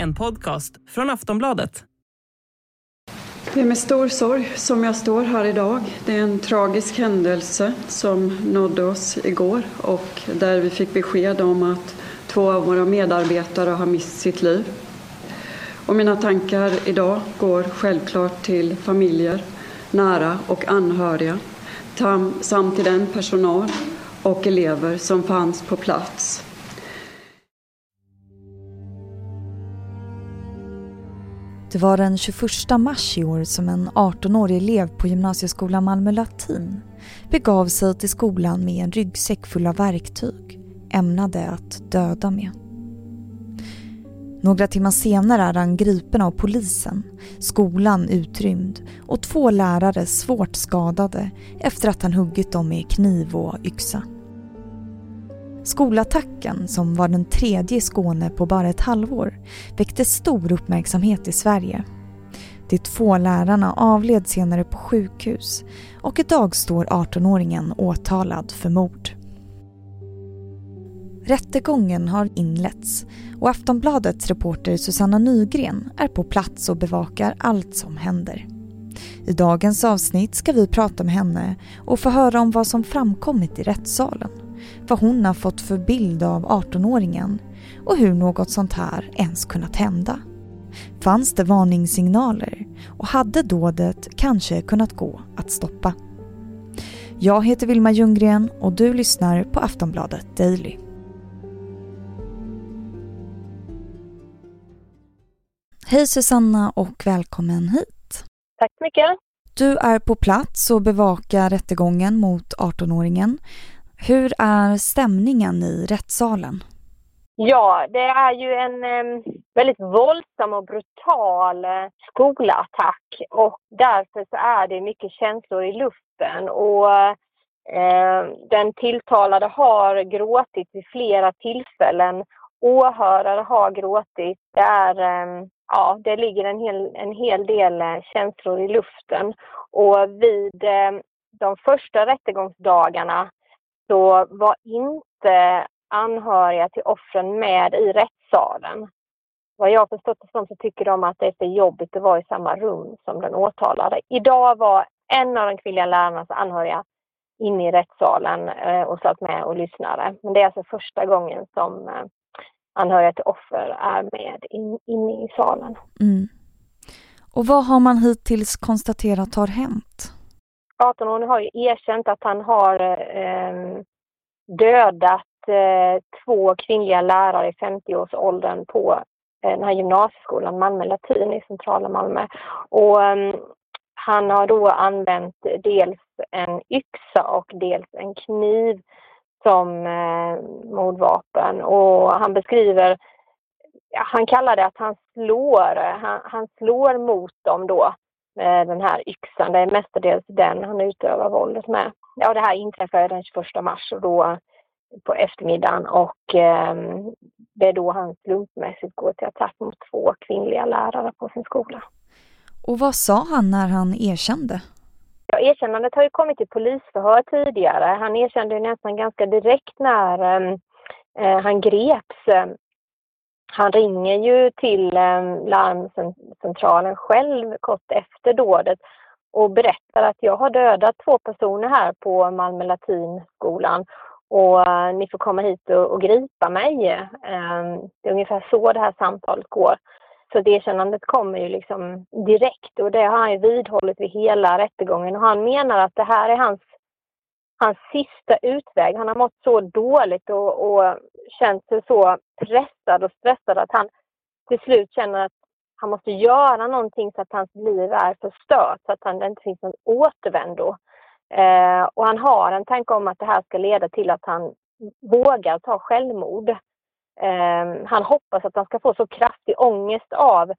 En podcast från Aftonbladet. Det är med stor sorg som jag står här idag. Det är en tragisk händelse som nådde oss igår och där vi fick besked om att två av våra medarbetare har mist sitt liv. Och mina tankar idag går självklart till familjer, nära och anhöriga samt till den personal och elever som fanns på plats. Det var den 21 mars i år som en 18-årig elev på gymnasieskolan Malmö Latin begav sig till skolan med en ryggsäck full av verktyg ämnade att döda med. Några timmar senare är han gripen av polisen, skolan utrymd och två lärare svårt skadade efter att han huggit dem med kniv och yxa. Skolattacken, som var den tredje i Skåne på bara ett halvår, väckte stor uppmärksamhet i Sverige. De två lärarna avled senare på sjukhus och idag står 18-åringen åtalad för mord. Rättegången har inletts och Aftonbladets reporter Susanna Nygren är på plats och bevakar allt som händer. I dagens avsnitt ska vi prata med henne och få höra om vad som framkommit i rättssalen, vad hon har fått för bild av 18-åringen och hur något sånt här ens kunnat hända. Fanns det varningssignaler och hade dådet kanske kunnat gå att stoppa? Jag heter Vilma Ljunggren och du lyssnar på Aftonbladet Daily. Hej Susanna och välkommen hit. Tack så mycket. Du är på plats och bevakar rättegången mot 18-åringen. Hur är stämningen i rättssalen? Ja, det är ju en eh, väldigt våldsam och brutal eh, skolattack och därför så är det mycket känslor i luften och eh, den tilltalade har gråtit vid flera tillfällen. Åhörare har gråtit. Det är eh, ja, det ligger en hel, en hel del eh, känslor i luften. Och vid eh, de första rättegångsdagarna så var inte anhöriga till offren med i rättssalen. Vad jag förstått det som så tycker de att det är för jobbigt att vara i samma rum som den åtalade. Idag var en av de kvinnliga lärarnas anhöriga inne i rättssalen eh, och satt med och lyssnade. Men det är alltså första gången som eh, anhöriga till offer är med in, inne i salen. Mm. Och vad har man hittills konstaterat har hänt? 18-åringen har ju erkänt att han har eh, eh dödat eh, två kvinnliga lärare i 50-årsåldern på eh, den här gymnasieskolan Malmö Latin i centrala Malmö. Och, eh, han har då använt dels en yxa och dels en kniv som eh, mordvapen och han beskriver, ja, han kallar det att han slår, eh, han, han slår mot dem då den här yxan. Det är mestadels den han utövar våldet med. Ja, det här inträffade den 21 mars och då på eftermiddagen och eh, det är då han slumpmässigt går till attack mot två kvinnliga lärare på sin skola. Och vad sa han när han erkände? Ja, erkännandet har ju kommit i polisförhör tidigare. Han erkände ju nästan ganska direkt när ehm, eh, han greps. Han ringer ju till eh, larmcentralen själv kort efter dådet och berättar att jag har dödat två personer här på Malmö Latinskolan och eh, ni får komma hit och, och gripa mig. Ehm, det är ungefär så det här samtalet går. Så det erkännandet kommer ju liksom direkt och det har han ju vidhållit vid hela rättegången och han menar att det här är hans, hans sista utväg. Han har mått så dåligt och, och känt sig så pressad och stressad att han till slut känner att han måste göra någonting så att hans liv är förstört, så att han, det inte finns någon återvändo. Eh, och han har en tanke om att det här ska leda till att han vågar ta självmord. Eh, han hoppas att han ska få så kraftig ångest av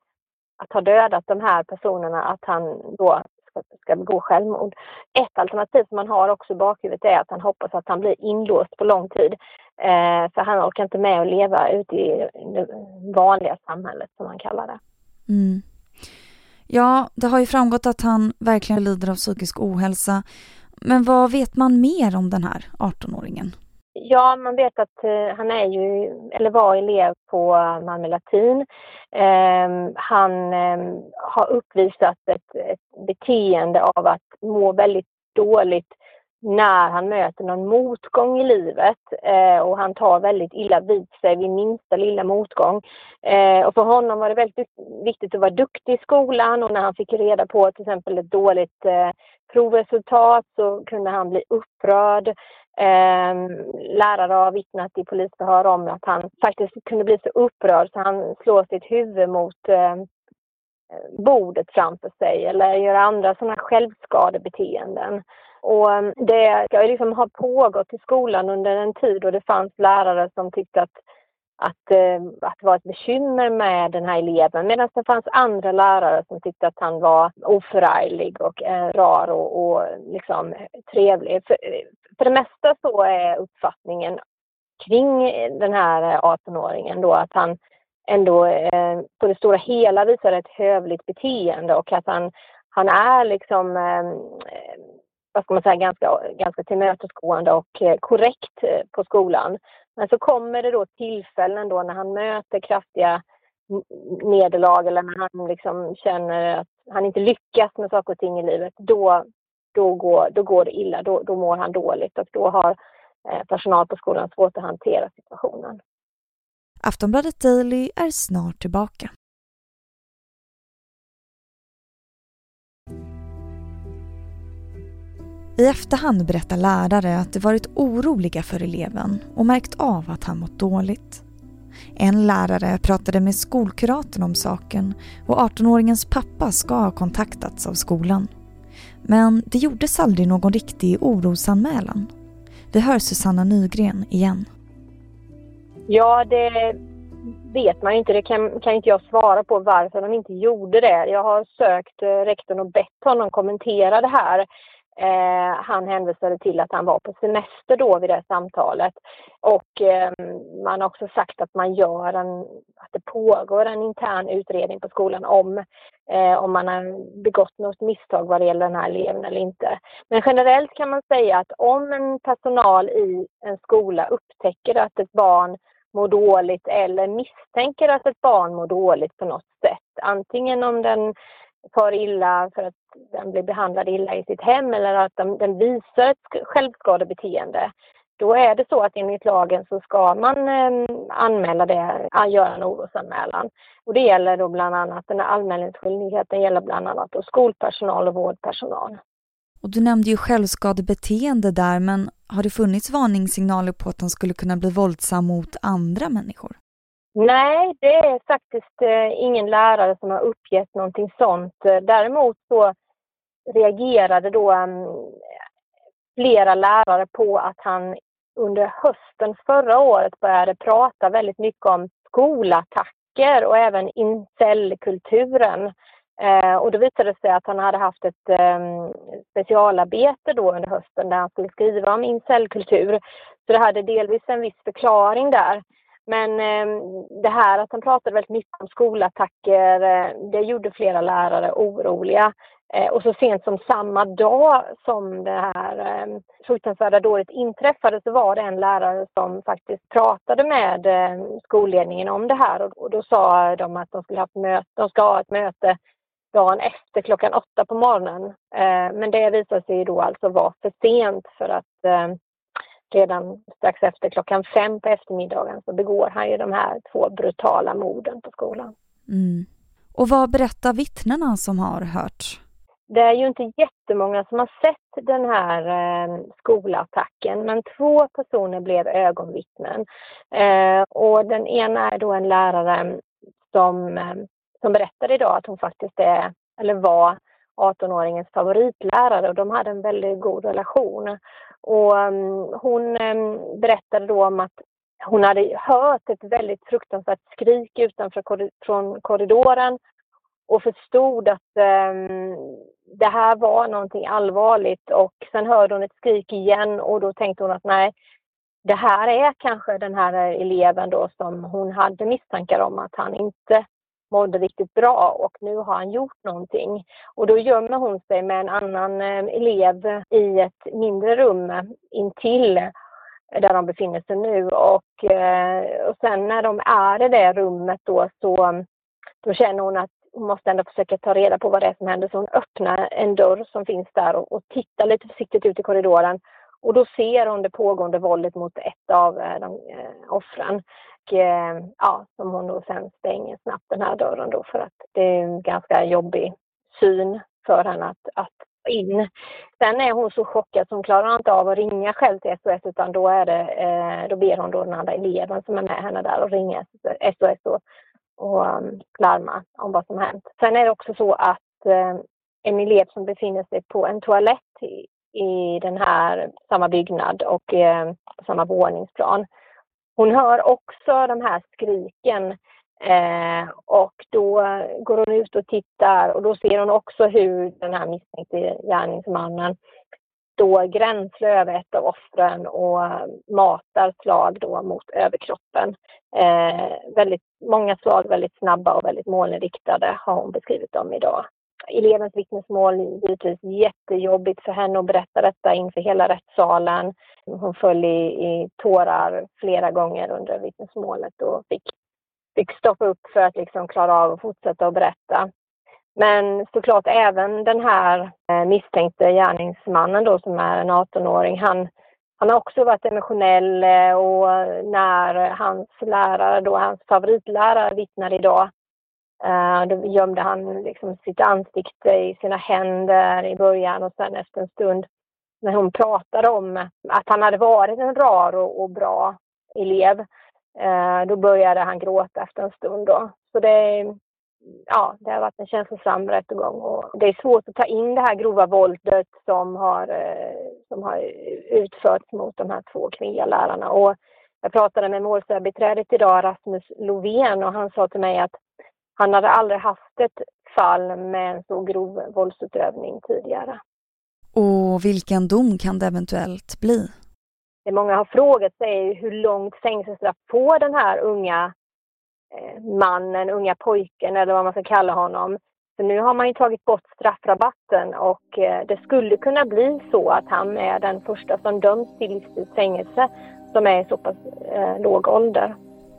att ha dödat de här personerna att han då ska, ska begå självmord. Ett alternativ som han har också i bakhuvudet är att han hoppas att han blir inlåst på lång tid. Eh, för han orkar inte med att leva ute i det vanliga samhället som han kallar det. Mm. Ja, det har ju framgått att han verkligen lider av psykisk ohälsa. Men vad vet man mer om den här 18-åringen? Ja, man vet att eh, han är ju, eller var elev på Malmö latin. Ehm, han ehm, har uppvisat ett, ett beteende av att må väldigt dåligt när han möter någon motgång i livet eh, och han tar väldigt illa vid sig vid minsta lilla motgång. Eh, och för honom var det väldigt viktigt att vara duktig i skolan och när han fick reda på till exempel ett dåligt eh, provresultat så kunde han bli upprörd. Eh, lärare har vittnat i polisförhör om att han faktiskt kunde bli så upprörd så han slår sitt huvud mot eh, bordet framför sig eller gör andra sådana självskadebeteenden. Och ehm, det ska liksom ha pågått i skolan under en tid och det fanns lärare som tyckte att, att, eh, att det var ett bekymmer med den här eleven medan det fanns andra lärare som tyckte att han var oförarglig och eh, rar och, och liksom trevlig. För, för det mesta så är uppfattningen kring den här eh, 18-åringen då att han ändå eh, på det stora hela visar ett hövligt beteende och att han, han är liksom ehm, eh, vad ska man säga, ganska, ganska tillmötesgående och eh, korrekt eh, på skolan. Men så kommer det då tillfällen då när han möter kraftiga nederlag eller när han liksom känner att han inte lyckas med saker och ting i livet. Då, då, går, då går det illa, då, då mår han dåligt och då har eh, personal på skolan svårt att hantera situationen. Aftonbladet Daily är snart tillbaka. I efterhand berättar lärare att de varit oroliga för eleven och märkt av att han mått dåligt. En lärare pratade med skolkuratorn om saken och 18-åringens pappa ska ha kontaktats av skolan. Men det gjordes aldrig någon riktig orosanmälan. Vi hör Susanna Nygren igen. Ja, det vet man ju inte. Det kan, kan inte jag svara på varför de inte gjorde det. Jag har sökt eh, rektorn och bett honom kommentera det här. Eh, han hänvisade till att han var på semester då vid det samtalet. Och eh, man har också sagt att man gör en, att det pågår en intern utredning på skolan om, eh, om man har begått något misstag vad det gäller den här eleven eller inte. Men generellt kan man säga att om en personal i en skola upptäcker att ett barn mår dåligt eller misstänker att ett barn mår dåligt på något sätt, antingen om den far illa för att den blir behandlad illa i sitt hem eller att den, den visar ett självskadebeteende. Då är det så att enligt lagen så ska man eh, anmäla det, ah, göra en orosanmälan. Och det gäller då bland annat, den här anmälningsskyldigheten gäller bland annat då skolpersonal och vårdpersonal. Och du nämnde ju självskadebeteende där, men har det funnits varningssignaler på att han skulle kunna bli våldsam mot andra människor? Nej, det är faktiskt eh, ingen lärare som har uppgett någonting sånt. Eh, däremot så reagerade då mm, flera lärare på att han under hösten förra året började prata väldigt mycket om skolattacker och även incellkulturen. Eh, och då visade det sig att han hade haft ett eh, specialarbete då under hösten där han skulle skriva om incellkultur. Så det hade delvis en viss förklaring där. Men eh, det här att han pratade väldigt mycket om skolattacker, eh, det gjorde flera lärare oroliga. Eh, och så sent som samma dag som det här eh, fruktansvärda dådet inträffade så var det en lärare som faktiskt pratade med eh, skolledningen om det här och, och då sa de att de skulle ha ett möte, de ska ha ett möte dagen efter klockan åtta på morgonen. Eh, men det visade sig då alltså vara för sent för att eh, redan strax efter klockan fem på eftermiddagen så begår han ju de här två brutala morden på skolan. Mm. Och vad berättar vittnena som har hört? Det är ju inte jättemånga som har sett den här eh, skolattacken men två personer blev ögonvittnen. Eh, och den ena är då en lärare som, eh, som berättade idag att hon faktiskt är, eller var 18-åringens favoritlärare och de hade en väldigt god relation. Och mm, hon mm, berättade då om att hon hade hört ett väldigt fruktansvärt skrik utanför från korridoren och förstod att mm, det här var någonting allvarligt och sen hörde hon ett skrik igen och då tänkte hon att nej, det här är kanske den här eleven då som hon hade misstankar om att han inte mådde riktigt bra och nu har han gjort någonting. Och då gömmer hon sig med en annan eh, elev i ett mindre rum intill där de befinner sig nu. Och, eh, och sen när de är i det rummet då så då känner hon att hon måste ändå försöka ta reda på vad det är som händer. Så hon öppnar en dörr som finns där och, och tittar lite försiktigt ut i korridoren. Och då ser hon det pågående våldet mot ett av eh, de, eh, offren. Och, eh, ja, som hon då sen stänger snabbt den här dörren då för att det är en ganska jobbig syn för henne att, att in. Sen är hon så chockad så hon klarar inte av att ringa själv till SOS utan då, är det, eh, då ber hon då den andra eleven som är med henne där att ringa SOS och, och um, larma om vad som hänt. Sen är det också så att eh, en elev som befinner sig på en toalett i, den här samma byggnad och eh, på samma våningsplan. Hon hör också de här skriken Eh, och då går hon ut och tittar och då ser hon också hur den här misstänkte gärningsmannen står gränsle över ett av offren och matar slag då mot överkroppen. Eh, väldigt, många slag väldigt snabba och väldigt målinriktade har hon beskrivit dem idag. Elevens vittnesmål givetvis jättejobbigt för henne att berätta detta inför hela rättssalen. Hon föll i, i tårar flera gånger under vittnesmålet och fick fick stoppa upp för att liksom klara av att fortsätta att berätta. Men såklart även den här eh, misstänkte gärningsmannen då som är en 18-åring, han, han har också varit emotionell eh, och när hans lärare då, hans favoritlärare vittnar idag, Uh, då gömde han liksom sitt ansikte i sina händer i början och sen efter en stund när hon pratade om att han hade varit en rar och, och bra elev uh, då började han gråta efter en stund. Då. Så det, ja, det har varit en känslosam rättegång. Och det är svårt att ta in det här grova våldet som har, uh, som har utförts mot de här två kvinnliga lärarna. Och jag pratade med målsägarbiträdet idag, Rasmus Lovén, och han sa till mig att han hade aldrig haft ett fall med en så grov våldsutövning tidigare. Och vilken dom kan det eventuellt bli? det många har frågat sig hur långt fängelsestraff får den här unga eh, mannen, unga pojken eller vad man ska kalla honom. För nu har man ju tagit bort straffrabatten och eh, det skulle kunna bli så att han är den första som döms till livstids fängelse som är i så pass eh, låg ålder.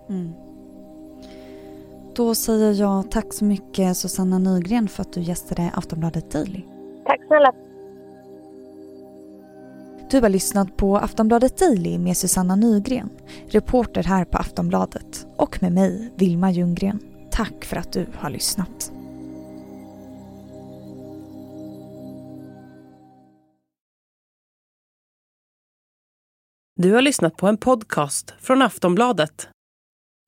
Mm. Då säger jag tack så mycket Susanna Nygren för att du gästade Aftonbladet Daily. Tack snälla. Du har lyssnat på Aftonbladet Daily med Susanna Nygren, reporter här på Aftonbladet och med mig, Vilma Ljunggren. Tack för att du har lyssnat. Du har lyssnat på en podcast från Aftonbladet.